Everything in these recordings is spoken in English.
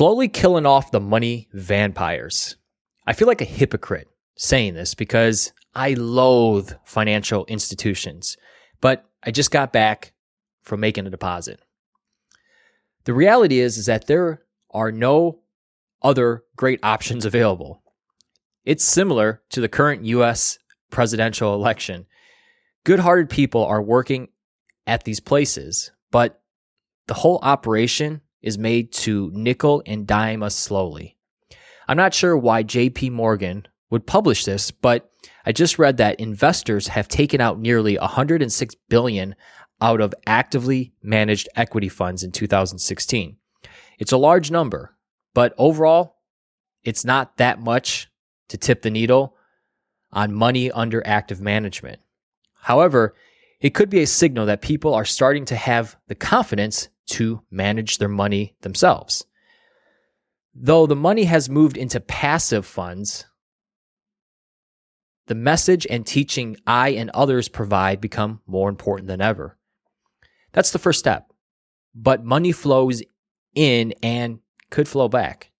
slowly killing off the money vampires. I feel like a hypocrite saying this because I loathe financial institutions, but I just got back from making a deposit. The reality is, is that there are no other great options available. It's similar to the current US presidential election. Good hearted people are working at these places, but the whole operation is made to nickel and dime us slowly. I'm not sure why JP Morgan would publish this, but I just read that investors have taken out nearly 106 billion out of actively managed equity funds in 2016. It's a large number, but overall, it's not that much to tip the needle on money under active management. However, it could be a signal that people are starting to have the confidence to manage their money themselves. Though the money has moved into passive funds, the message and teaching I and others provide become more important than ever. That's the first step. But money flows in and could flow back.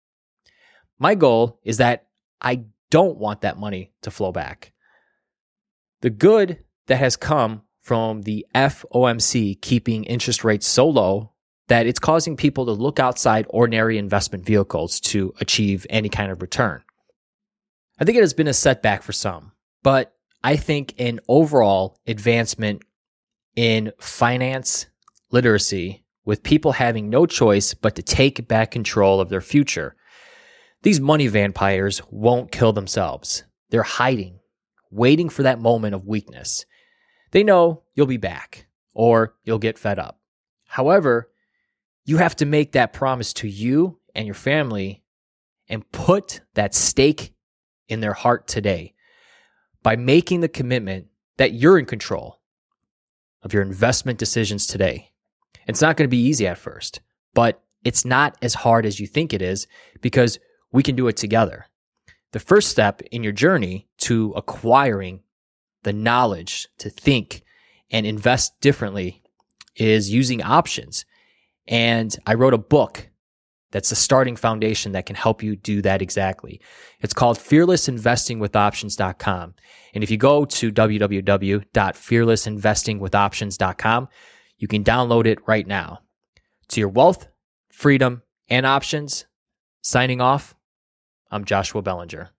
My goal is that I don't want that money to flow back. The good that has come from the FOMC keeping interest rates so low that it's causing people to look outside ordinary investment vehicles to achieve any kind of return. I think it has been a setback for some, but I think an overall advancement in finance literacy with people having no choice but to take back control of their future. These money vampires won't kill themselves. They're hiding, waiting for that moment of weakness. They know you'll be back or you'll get fed up. However, you have to make that promise to you and your family and put that stake in their heart today by making the commitment that you're in control of your investment decisions today. It's not going to be easy at first, but it's not as hard as you think it is because we can do it together. The first step in your journey to acquiring the knowledge to think and invest differently is using options. And I wrote a book that's a starting foundation that can help you do that exactly. It's called Fearless Investing with fearlessinvestingwithoptions.com. And if you go to www.fearlessinvestingwithoptions.com, you can download it right now. To your wealth, freedom, and options, signing off, I'm Joshua Bellinger.